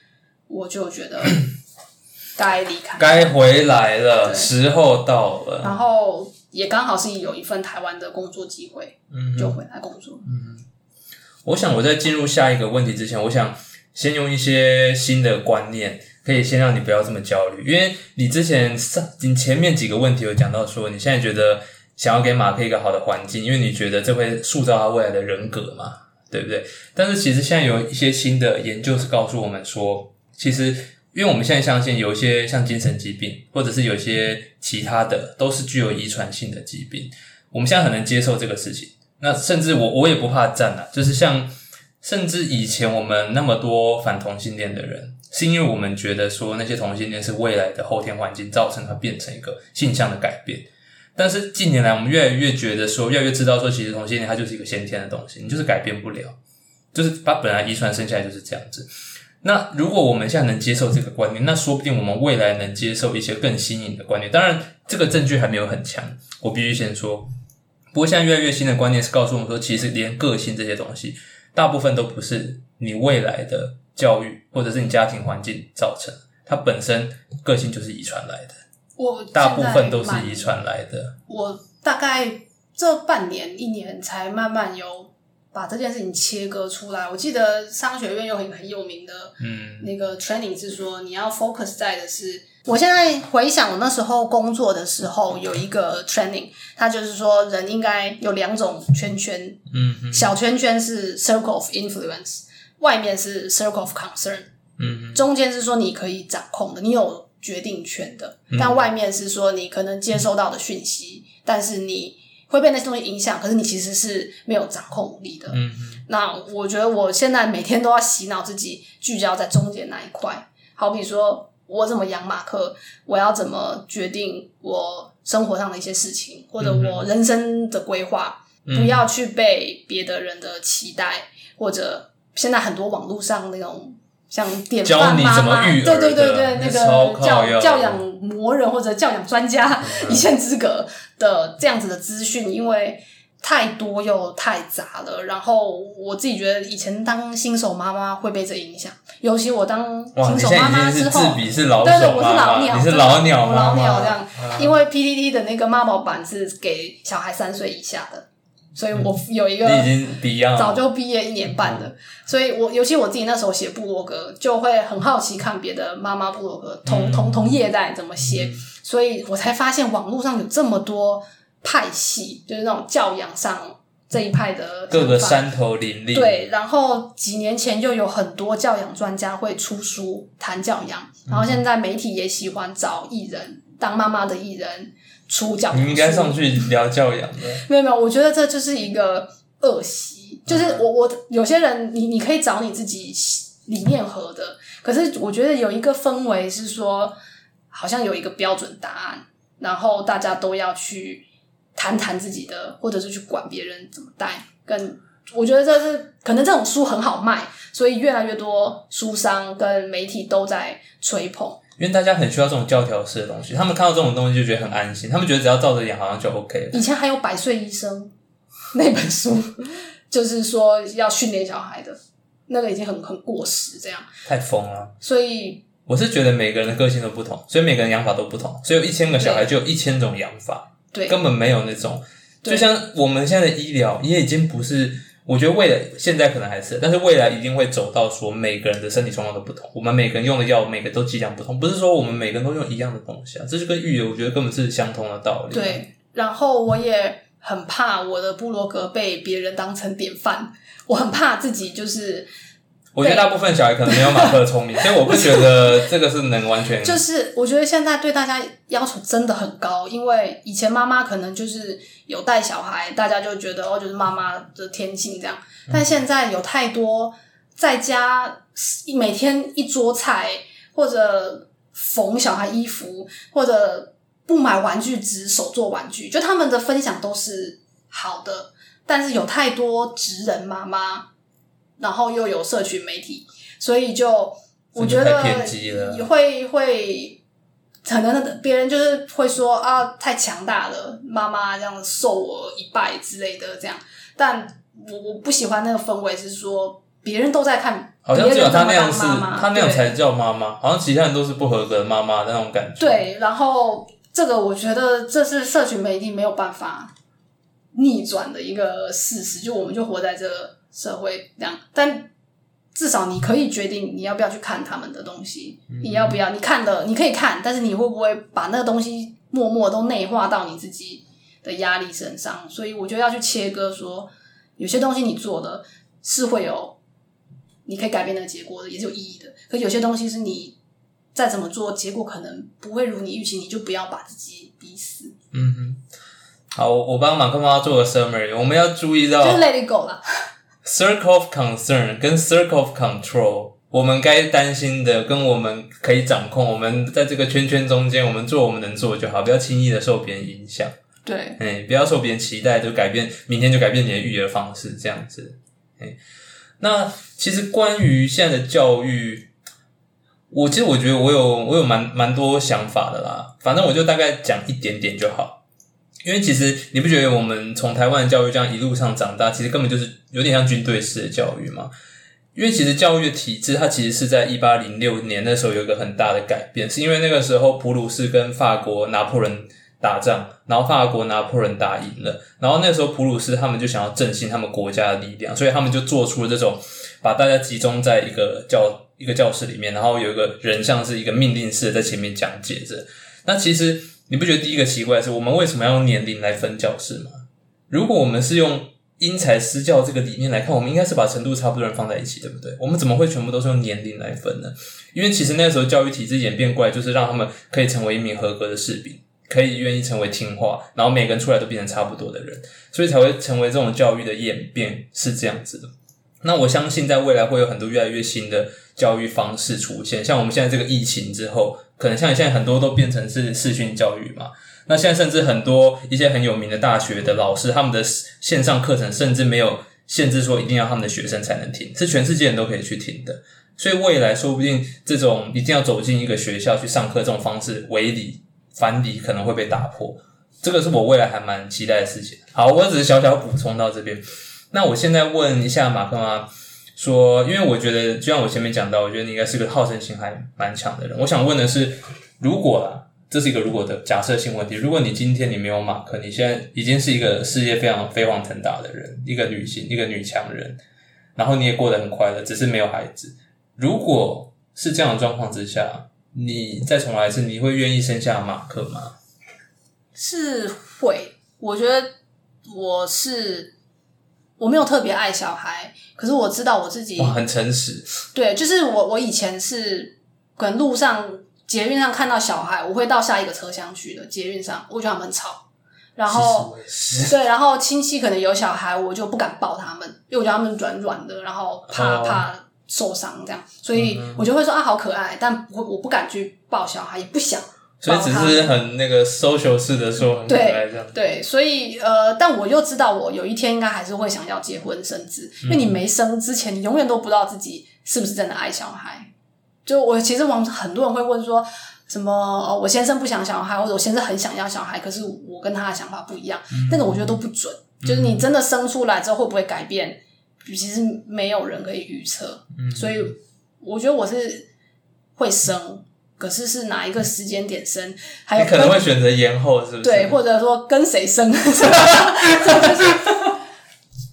我就觉得该离开，该回来了，对时候到了。然后也刚好是有一份台湾的工作机会，嗯就回来工作。嗯我想我在进入下一个问题之前，我想先用一些新的观念，可以先让你不要这么焦虑，因为你之前上你前面几个问题有讲到说，你现在觉得想要给马克一个好的环境，因为你觉得这会塑造他未来的人格嘛，对不对？但是其实现在有一些新的研究是告诉我们说，其实因为我们现在相信有一些像精神疾病，或者是有一些其他的，都是具有遗传性的疾病，我们现在很能接受这个事情。那甚至我我也不怕战啊，就是像甚至以前我们那么多反同性恋的人，是因为我们觉得说那些同性恋是未来的后天环境造成它变成一个性向的改变。但是近年来，我们越来越觉得说，越来越知道说，其实同性恋它就是一个先天的东西，你就是改变不了，就是把本来遗传生下来就是这样子。那如果我们现在能接受这个观念，那说不定我们未来能接受一些更新颖的观念。当然，这个证据还没有很强，我必须先说。不过现在越来越新的观念是告诉我们说，其实连个性这些东西，大部分都不是你未来的教育或者是你家庭环境造成，它本身个性就是遗传来的，我大部分都是遗传来的。我大概这半年一年才慢慢有把这件事情切割出来。我记得商学院有一个很有名的嗯。那个 training 是说你要 focus 在的是，我现在回想我那时候工作的时候有一个 training，它就是说人应该有两种圈圈，嗯嗯小圈圈是 circle of influence，外面是 circle of concern，嗯中间是说你可以掌控的，你有决定权的，嗯。但外面是说你可能接收到的讯息，但是你会被那些东西影响，可是你其实是没有掌控力的。嗯，那我觉得我现在每天都要洗脑自己，聚焦在中间那一块。好比说我怎么养马克，我要怎么决定我生活上的一些事情，或者我人生的规划，不要去被别的人的期待，或者现在很多网络上那种。像典范妈妈，对对对对，那个教教养魔人或者教养专家一线之隔的这样子的资讯，因为太多又太杂了。然后我自己觉得，以前当新手妈妈会被这影响，尤其我当新手妈妈之后，对对，我是老鸟，你是老鸟，老鸟这样。因为 PDD 的那个妈宝版是给小孩三岁以下的。所以我有一个，已经早就毕业一年半了，所以我尤其我自己那时候写部落格，就会很好奇看别的妈妈部落格同同同业代怎么写，所以我才发现网络上有这么多派系，就是那种教养上这一派的各个山头林立。对，然后几年前就有很多教养专家会出书谈教养，然后现在媒体也喜欢找艺人当妈妈的艺人。出教，你应该上去聊教养的。没有没有，我觉得这就是一个恶习。就是我我有些人，你你可以找你自己理念合的，可是我觉得有一个氛围是说，好像有一个标准答案，然后大家都要去谈谈自己的，或者是去管别人怎么带。跟我觉得这是可能这种书很好卖，所以越来越多书商跟媒体都在吹捧。因为大家很需要这种教条式的东西，他们看到这种东西就觉得很安心，他们觉得只要照着演好像就 OK 了。以前还有《百岁医生》那本书，[LAUGHS] 就是说要训练小孩的，那个已经很很过时，这样太疯了。所以我是觉得每个人的个性都不同，所以每个人养法都不同，所以有一千个小孩就有一千种养法，对，根本没有那种。就像我们现在的医疗也已经不是。我觉得未来现在可能还是，但是未来一定会走到说每个人的身体状况都不同，我们每个人用的药每个都剂量不同，不是说我们每个人都用一样的东西啊，这是跟育儿我觉得根本是相通的道理。对，然后我也很怕我的部落格被别人当成典范，我很怕自己就是。我觉得大部分小孩可能没有马克聪明，[LAUGHS] 所以我不觉得这个是能完全。[LAUGHS] 就是我觉得现在对大家要求真的很高，因为以前妈妈可能就是有带小孩，大家就觉得哦，就是妈妈的天性这样。但现在有太多在家每天一桌菜，或者缝小孩衣服，或者不买玩具只手做玩具，就他们的分享都是好的，但是有太多职人妈妈。然后又有社群媒体，所以就我觉得会会可能别人就是会说啊，太强大了，妈妈这样受我一拜之类的这样。但我我不喜欢那个氛围，是说别人都在看，好像只有他那样是，他那样才叫妈妈，好像其他人都是不合格的妈妈那种感觉。对，然后这个我觉得这是社群媒体没有办法逆转的一个事实，就我们就活在这。社会这样，但至少你可以决定你要不要去看他们的东西。你要不要？你看的你可以看，但是你会不会把那个东西默默都内化到你自己的压力身上？所以我觉得要去切割，说有些东西你做的是会有你可以改变那个结果的，也是有意义的。可有些东西是你再怎么做，结果可能不会如你预期，你就不要把自己逼死。嗯哼，好，我帮马克妈妈做个 summary，我们要注意到，就 let it go 了。Circle of concern 跟 Circle of control，我们该担心的跟我们可以掌控，我们在这个圈圈中间，我们做我们能做就好，不要轻易的受别人影响。对，哎，不要受别人期待就改变，明天就改变你的育儿方式，这样子。哎，那其实关于现在的教育，我其实我觉得我有我有蛮蛮多想法的啦，反正我就大概讲一点点就好。因为其实你不觉得我们从台湾的教育这样一路上长大，其实根本就是有点像军队式的教育吗？因为其实教育的体制，它其实是在一八零六年那时候有一个很大的改变，是因为那个时候普鲁士跟法国拿破仑打仗，然后法国拿破仑打赢了，然后那时候普鲁士他们就想要振兴他们国家的力量，所以他们就做出了这种把大家集中在一个教一个教室里面，然后有一个人像是一个命令式的在前面讲解着。那其实。你不觉得第一个奇怪的是，我们为什么要用年龄来分教室吗？如果我们是用因材施教这个理念来看，我们应该是把程度差不多的人放在一起，对不对？我们怎么会全部都是用年龄来分呢？因为其实那时候教育体制演变过来，就是让他们可以成为一名合格的士兵，可以愿意成为听话，然后每个人出来都变成差不多的人，所以才会成为这种教育的演变是这样子的。那我相信在未来会有很多越来越新的教育方式出现，像我们现在这个疫情之后，可能像现在很多都变成是视讯教育嘛。那现在甚至很多一些很有名的大学的老师，他们的线上课程甚至没有限制说一定要他们的学生才能听，是全世界人都可以去听的。所以未来说不定这种一定要走进一个学校去上课这种方式，违理反理可能会被打破。这个是我未来还蛮期待的事情。好，我只是小小补充到这边。那我现在问一下马克妈，说，因为我觉得就像我前面讲到，我觉得你应该是个好胜心还蛮强的人。我想问的是，如果啊，这是一个如果的假设性问题，如果你今天你没有马克，你现在已经是一个事业非常飞黄腾达的人，一个女性，一个女强人，然后你也过得很快乐，只是没有孩子。如果是这样的状况之下，你再重来一次，你会愿意生下马克吗？是会，我觉得我是我没有特别爱小孩，可是我知道我自己哇，很诚实。对，就是我我以前是可能路上捷运上看到小孩，我会到下一个车厢去的。捷运上，我觉得他们很吵，然后对，然后亲戚可能有小孩，我就不敢抱他们，因为我觉得他们软软的，然后怕、哦怕受伤这样，所以我就会说啊好可爱，但不会我不敢去抱小孩，也不想。所以只是很那个 social 式的说很可爱这样。对，所以呃，但我又知道，我有一天应该还是会想要结婚生子，因为你没生之前，你永远都不知道自己是不是真的爱小孩。就我其实往很多人会问说，什么、哦、我先生不想小孩，或者我先生很想要小孩，可是我跟他的想法不一样，那个我觉得都不准。就是你真的生出来之后会不会改变，其实没有人可以预测。所以我觉得我是会生。可是是哪一个时间点生？还有你可能会选择延后，是不是？对，或者说跟谁生？这 [LAUGHS] 就是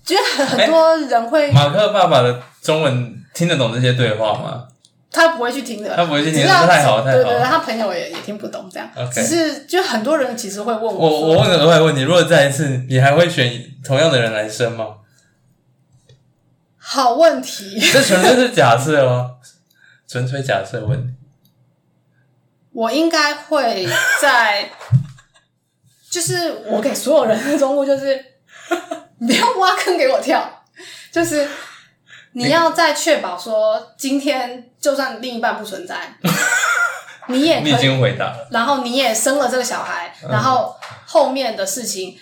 觉得很多人会。马克爸爸的中文听得懂这些对话吗？他不会去听的，他不会去听，太好太好。对对，他朋友也也听不懂这样。OK 只是就很多人其实会问我，我我问个额外问题：如果再一次，你还会选同样的人来生吗？好问题。这纯粹是假设哦，纯粹假设问题。我应该会在，就是我给所有人的忠告就是，[LAUGHS] 不要挖坑给我跳，就是你要在确保说今天就算另一半不存在，[LAUGHS] 你也已经回答了。然后你也生了这个小孩，嗯。然后后面的事情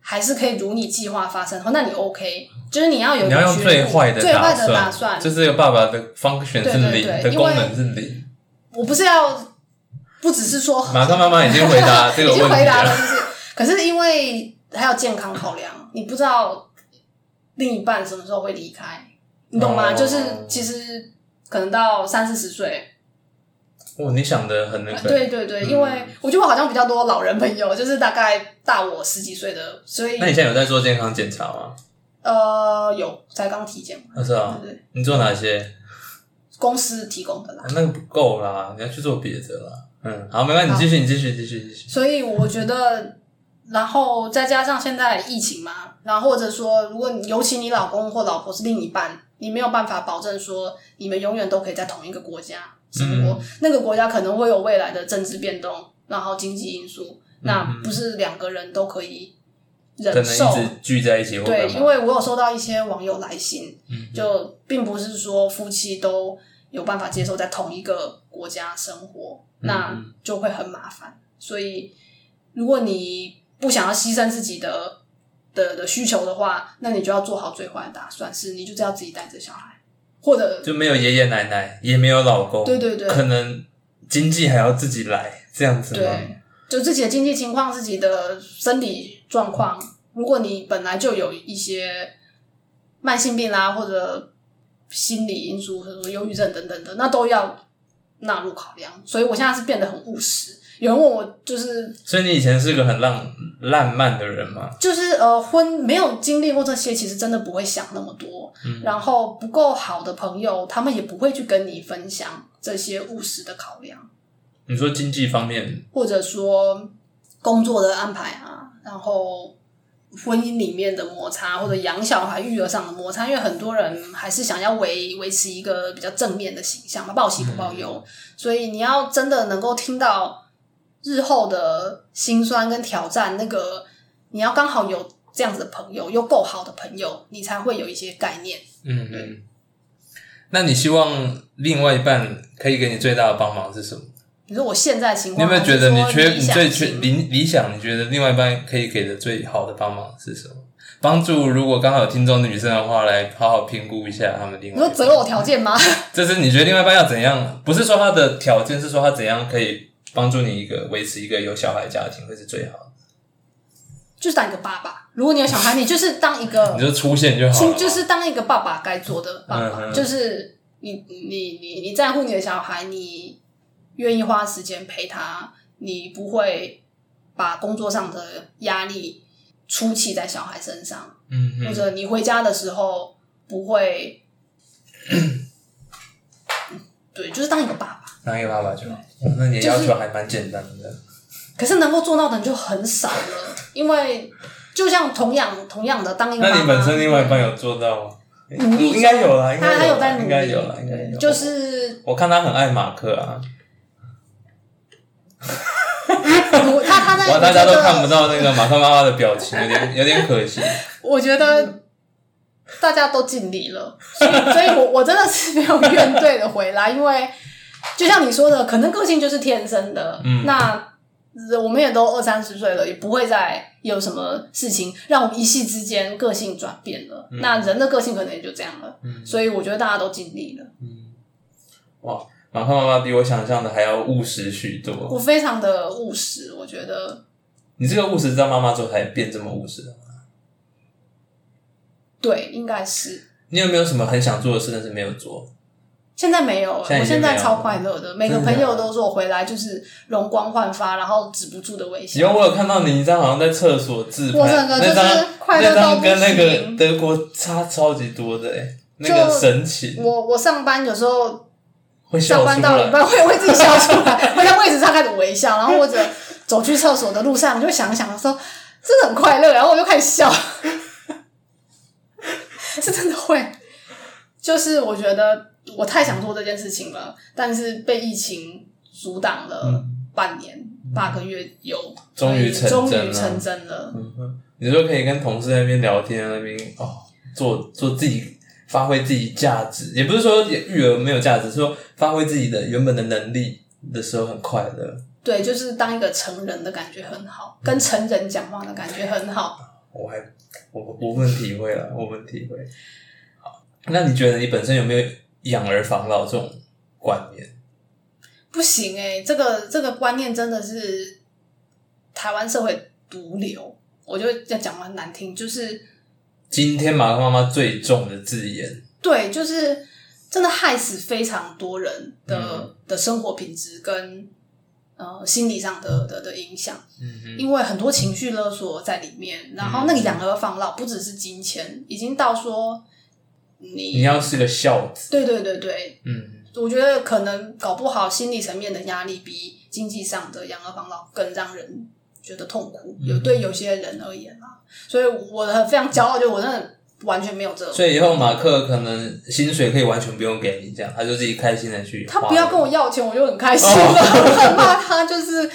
还是可以如你计划发生，那你 OK，就是你要有一个你要用最坏的最坏的，打算，就是这个爸爸的 function 是对对零，对因为的功能是零。我不是要，不只是说马上妈妈已经回答 [LAUGHS] 这个已经问题回答了，就是，可是因为还有健康考量，你不知道另一半什么时候会离开，你懂吗？哦就是其实可能到三四十岁，哦，你想的很那个。对对对，嗯因为我觉得我好像比较多老人朋友，就是大概大我十几岁的，所以那你现在有在做健康检查吗？呃有才刚体检嘛，啊，是啊。对对，你做哪些？公司提供的啦啊。那个不够啦，你要去做别的啦。嗯，好，没关系，你继续，你继续，继续，继续。所以我觉得，然后再加上现在疫情嘛，然后或者说，如果你尤其你老公或老婆是另一半，你没有办法保证说你们永远都可以在同一个国家。生活，那个国家可能会有未来的政治变动，然后经济因素，那不是两个人都可以可能忍受。一直聚在一起对，因为我有收到一些网友来信，嗯就并不是说夫妻都有办法接受在同一个国家生活，嗯那就会很麻烦。所以，如果你不想要牺牲自己的的的需求的话，那你就要做好最坏的打算，是你就是要自己带着小孩，或者就没有爷爷奶奶，也没有老公，对对对可能经济还要自己来，这样子吗？对，就自己的经济情况、自己的生理状况。如果你本来就有一些慢性病啦，或者心理因素，或者说忧郁症等等的，那都要纳入考量。所以我现在是变得很务实。有人问我，就是所以你以前是个很浪浪漫的人吗？就是呃，婚没有经历过这些，其实真的不会想那么多。然后不够好的朋友，他们也不会去跟你分享这些务实的考量。你说经济方面，或者说工作的安排啊，然后婚姻里面的摩擦，或者养小孩、育儿上的摩擦，因为很多人还是想要维维持一个比较正面的形象嘛，报喜不报忧，所以你要真的能够听到日后的辛酸跟挑战，那个你要刚好有这样子的朋友，又够好的朋友，你才会有一些概念。嗯嗯。那你希望另外一半可以给你最大的帮忙是什么？你说我现在情况你有，没有觉得你缺你最缺理理理想？你觉得另外一半可以给的最好的帮忙是什么？帮助如果刚好有听众女生的话，来好好评估一下他们另外一半。你说择偶条件吗？[LAUGHS] 这是你觉得另外一半要怎样？不是说他的条件，是说他怎样可以帮助你一个维持一个有小孩家庭会是最好的。就是当一个爸爸。如果你有小孩，你就是当一个 [LAUGHS] 你就出现就好了就是当一个爸爸该做的爸爸，就是你你你你在乎你的小孩，你愿意花时间陪他，你不会把工作上的压力出气在小孩身上，或嗯或，者你回家的时候不会，[CLEARS THROAT] 对，就是当一个爸爸。当一个爸爸就好。哦那你的要求还蛮简单的。可是能够做到的人就很少了，因为就像同样同样的当一个爸爸，那你本身另外一半有做到吗？努力应该有啦，他他有啦在努力，应该有啦，应该有。就是我看他很爱马克啊，努 [LAUGHS] 他他在哇，大家都看不到。那个马克妈妈的表情，有点有点可惜。我觉得大家都尽力了，所以所以我我真的是没有怨怼的回来，因为就像你说的，可能个性就是天生的。嗯那我们也都二三十岁了，也不会再有什么事情让我们一夕之间个性转变了。那人的个性可能也就这样了。嗯所以我觉得大家都尽力了。哇，马克妈妈比我想象的还要务实许多。我非常的务实，我觉得你这个务实是到妈妈之后才变这么务实的吗？对，应该是。你有没有什么很想做的事，但是没有做？现在没有了，现在已经没有我现在超快乐的，每个朋友都说我回来就是容光焕发，然后止不住的微以笑。后我有看到你一张好像在厕所自拍，我整个就是快乐那张到跟那个德国差超级多的哎，那个神奇我我上班有时候会笑出上班到一来。半会会自己笑出来，会在位置上开始微笑，然后或者 [LAUGHS] 走去厕所的路上就想想说真的很快乐，然后我就开始笑，[LAUGHS] 是真的会。就是我觉得我太想做这件事情了，但是被疫情阻挡了半年、八个月有，嗯终于成终真了于成真了。嗯，你说可以跟同事在那边聊天，那边哦，做做自己，发挥自己价值，也不是说育儿没有价值，是说发挥自己的原本的能力的时候很快乐。对，就是当一个成人的感觉很好，跟成人讲话的感觉很好。我还我我不能体会了，我不能体会。好，那你觉得你本身有没有养儿防老这种观念？不行哎、这个这个观念真的是台湾社会毒瘤。我就要讲完难听，就是今天马克妈妈最重的字眼，对，就是真的害死非常多人的、嗯。的生活品质跟呃心理上的的的影响，因为很多情绪勒索在里面。然后那个养儿防老不只是金钱，已经到说你你要是个孝子，对对对对，嗯，我觉得可能搞不好心理层面的压力比经济上的养儿防老更让人觉得痛苦，嗯有对有些人而言啊，所以我的非常骄傲，就我真的完全没有这种。所以以后马克可能薪水可以完全不用给你，这样他就自己开心的去。他不要跟我要钱，我就很开心了。我很怕他就是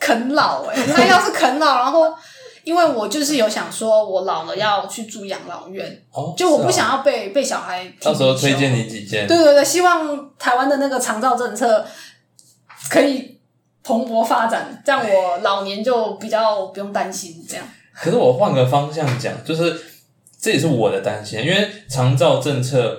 啃老哎、[LAUGHS] 他要是啃老，然后因为我就是有想说，我老了要去住养老院，哦，就我不想要被被小孩到时候推荐你几间。对对对，希望台湾的那个长照政策可以蓬勃发展，这样我老年就比较不用担心。这样，可是我换个方向讲，就是这也是我的担心，因为长照政策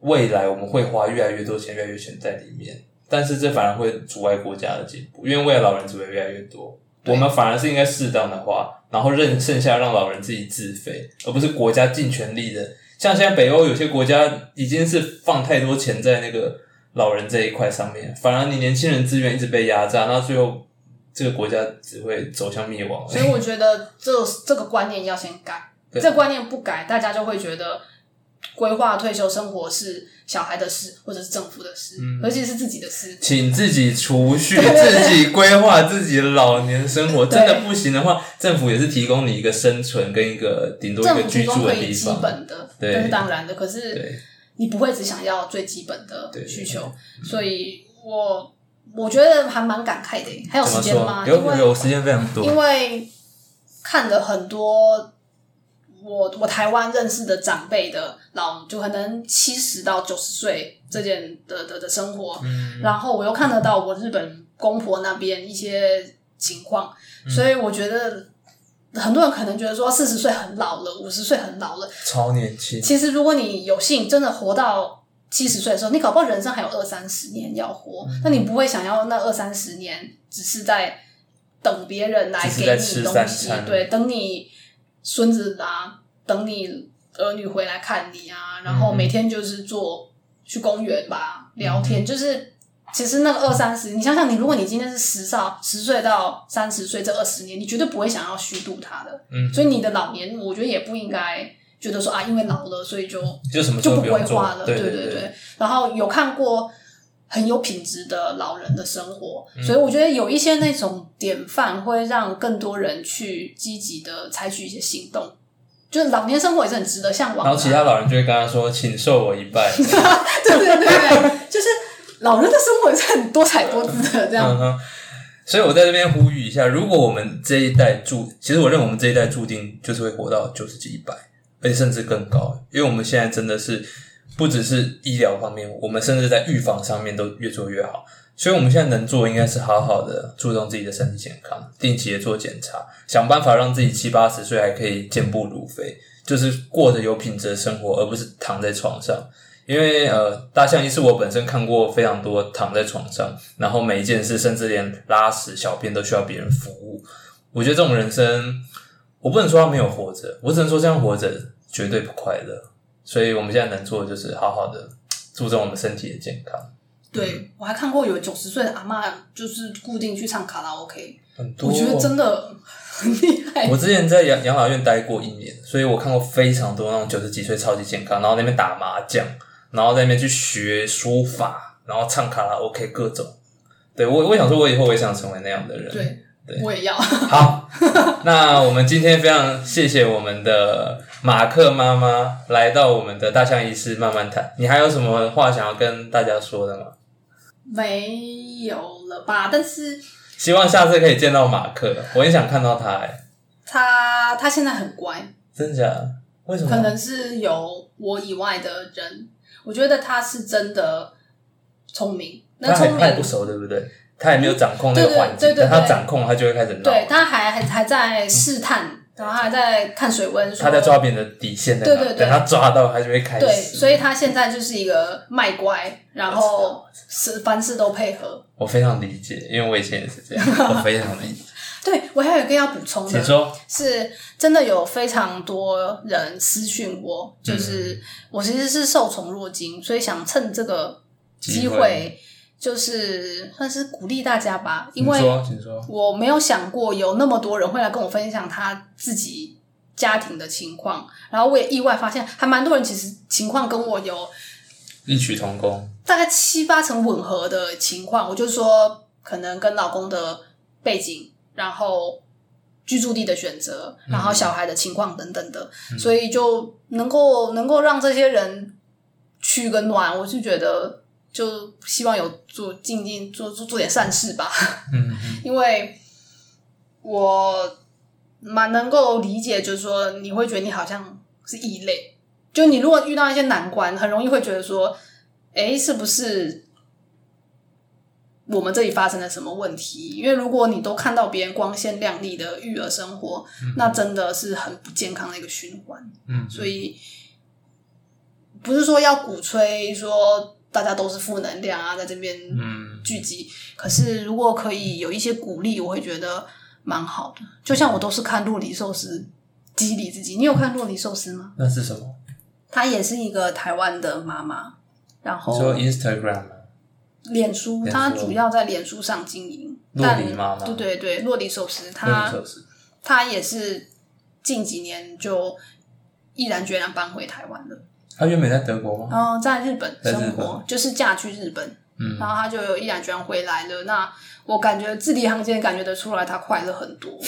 未来我们会花越来越多钱、越来越钱在里面，但是这反而会阻碍国家的进步，因为未来老人只会越来越多，我们反而是应该适当的花，然后任剩下让老人自己自费，而不是国家尽全力的。像现在北欧有些国家已经是放太多钱在那个老人这一块上面，反而你年轻人资源一直被压榨，那最后这个国家只会走向灭亡。所以我觉得这这个观念要先改，对这观念不改，大家就会觉得规划退休生活是小孩的事，或者是政府的事，嗯尤其是自己的事。请自己储蓄，自己规划自己的老年生活。[LAUGHS] 真的不行的话，政府也是提供你一个生存跟一个顶多一个居住的地方。本的，对这是当然的。可是对，你不会只想要最基本的需求，所以我我觉得还蛮感慨的。还有时间吗？有有有时间非常多。因为看了很多我我台湾认识的长辈的老，就可能七十到九十岁这件的的的生活，嗯然后我又看得到我日本公婆那边一些情况，嗯所以我觉得很多人可能觉得说四十岁很老了，五十岁很老了。超年轻，其实如果你有幸真的活到七十岁的时候，你搞不好人生还有二三十年要活，嗯那你不会想要那二三十年只是在等别人来给你东西，对，等你孙子啊，等你儿女回来看你啊，然后嗯每天就是做去公园吧，聊天，就是。其实那个二三十，你想想，你如果你今天是十少十岁到三十岁这二十年，你绝对不会想要虚度它的。嗯，所以你的老年，我觉得也不应该觉得说啊，因为老了，所以就就什么就不规划了。对对对对。然后有看过很有品质的老人的生活，嗯所以我觉得有一些那种典范会让更多人去积极的采取一些行动。就是老年生活也是很值得向往。然后其他老人就会跟他说：“请受我一拜。[LAUGHS] 对对对对，就是老人的生活是很多彩多姿的这样。嗯哼。所以我在这边呼吁一下，如果我们这一代注，其实我认为我们这一代注定就是会活到九十几、一百，而且甚至更高，因为我们现在真的是不只是医疗方面，我们甚至在预防上面都越做越好。所以我们现在能做，应该是好好的注重自己的身体健康，定期的做检查，想办法让自己七八十岁还可以健步如飞，就是过着有品质的生活，而不是躺在床上。因为呃，大象医是我本身看过非常多躺在床上，然后每一件事，甚至连拉屎、小便都需要别人服务。我觉得这种人生，我不能说他没有活着，我只能说这样活着绝对不快乐。所以我们现在能做的就是好好的注重我们身体的健康。对我还看过有九十岁的阿嬷，就是固定去唱卡拉 OK，很多，我觉得真的很厉害。我之前在养养老院待过一年，所以我看过非常多那种九十几岁超级健康，然后那边打麻将，然后在那边去学书法，然后唱卡拉 OK 各种。对我，我想说，我以后我也想成为那样的人。对，对我也要。好，那我们今天非常谢谢我们的马克妈妈来到我们的大象医师慢慢谈。你还有什么话想要跟大家说的吗？没有了吧？但是希望下次可以见到马克，我很想看到他。哎，他他现在很乖，真假的？为什么？可能是有我以外的人，我觉得他是真的聪明。那他还聪明，太不熟，对不对？他也没有掌控那个环境，但他掌控，他就会开始闹。对他还还还在试探，然后还在看水温，他在抓别人的底线？对对对等他抓到，他就会开始。对，所以他现在就是一个卖乖，然后是凡事都配合。我非常理解，因为我以前也是这样，我非常理解。对我还有一个要补充的，说。是真的有非常多人私讯我，就是、嗯我其实是受宠若惊，所以想趁这个机机会，就是算是鼓励大家吧，因为。我没有想过有那么多人会来跟我分享他自己家庭的情况，然后我也意外发现，还蛮多人其实情况跟我有异曲同工。大概七八成吻合的情况，我就说可能跟老公的背景，然后居住地的选择，然后小孩的情况等等的，所以就能够能够让这些人取个暖，我是觉得就希望有做尽尽做做做点善事吧，嗯，[LAUGHS] 因为我蛮能够理解，就是说你会觉得你好像是异类，就你如果遇到一些难关，很容易会觉得说，诶，是不是我们这里发生了什么问题？因为如果你都看到别人光鲜亮丽的育儿生活，那真的是很不健康的一个循环。嗯，所以不是说要鼓吹说大家都是负能量啊，在这边嗯聚集。可是如果可以有一些鼓励，我会觉得蛮好的。就像我都是看洛里寿司激励自己。你有看洛里寿司吗？那是什么？她也是一个台湾的妈妈，然后说后 Instagram 吗？脸书，他主要在脸书上经营。洛但里妈妈对对对，洛里首是她也是近几年就毅然决然搬回台湾了。他原本在德国吗？然后在日本生活，就是嫁去日本，嗯然后他就有毅然决然回来了。那我感觉字里行间感觉得出来，他快乐很多。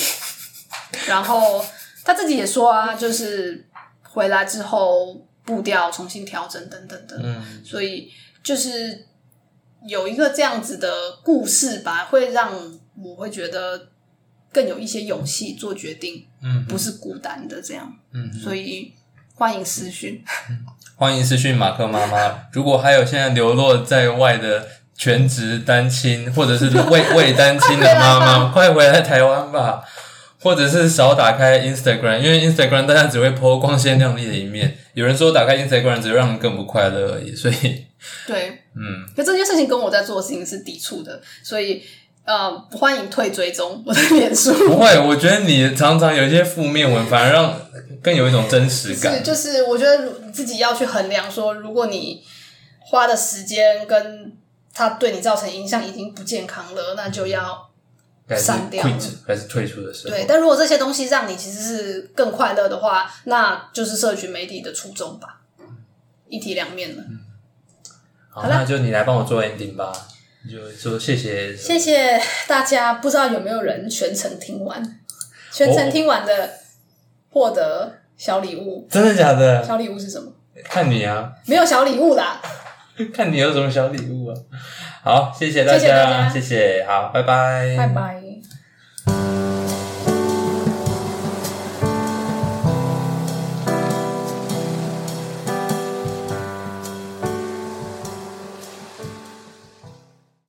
[LAUGHS] 然后他自己也说啊，就是回来之后步调重新调整等等的，嗯所以就是有一个这样子的故事吧，会让我会觉得更有一些勇气做决定，嗯不是孤单的这样。嗯，所以欢迎私讯。欢迎私讯马克妈妈。如果还有现在流落在外的全职单亲，或者是未未单亲的妈妈，[LAUGHS] 快回来台湾吧。或者是少打开 Instagram，因为 Instagram 大家只会 po 光鲜亮丽的一面。有人说打开 Instagram 只会让人更不快乐而已，所以 [LAUGHS] 对，嗯，可这件事情跟我在做的事情是抵触的，所以呃，欢迎退追踪我的脸书。不会。我觉得你常常有一些负面文，反而让更有一种真实是，感。就是我觉得你自己要去衡量说，如果你花的时间跟它对你造成影响已经不健康了，那就要删掉 quit 还是退出的时候，对。但如果这些东西让你其实是更快乐的话，那就是社群媒体的初衷吧，一体两面了。好，那就你来帮我做 ending 吧。就说谢谢，谢谢大家，不知道有没有人全程听完？全程听完的获得小礼物，[LAUGHS] 真的假的？小礼物是什么？看你啊，没有小礼物啦。[LAUGHS] 看你有什么小礼物啊。好，谢谢大谢谢大家谢谢，好，拜拜，拜拜。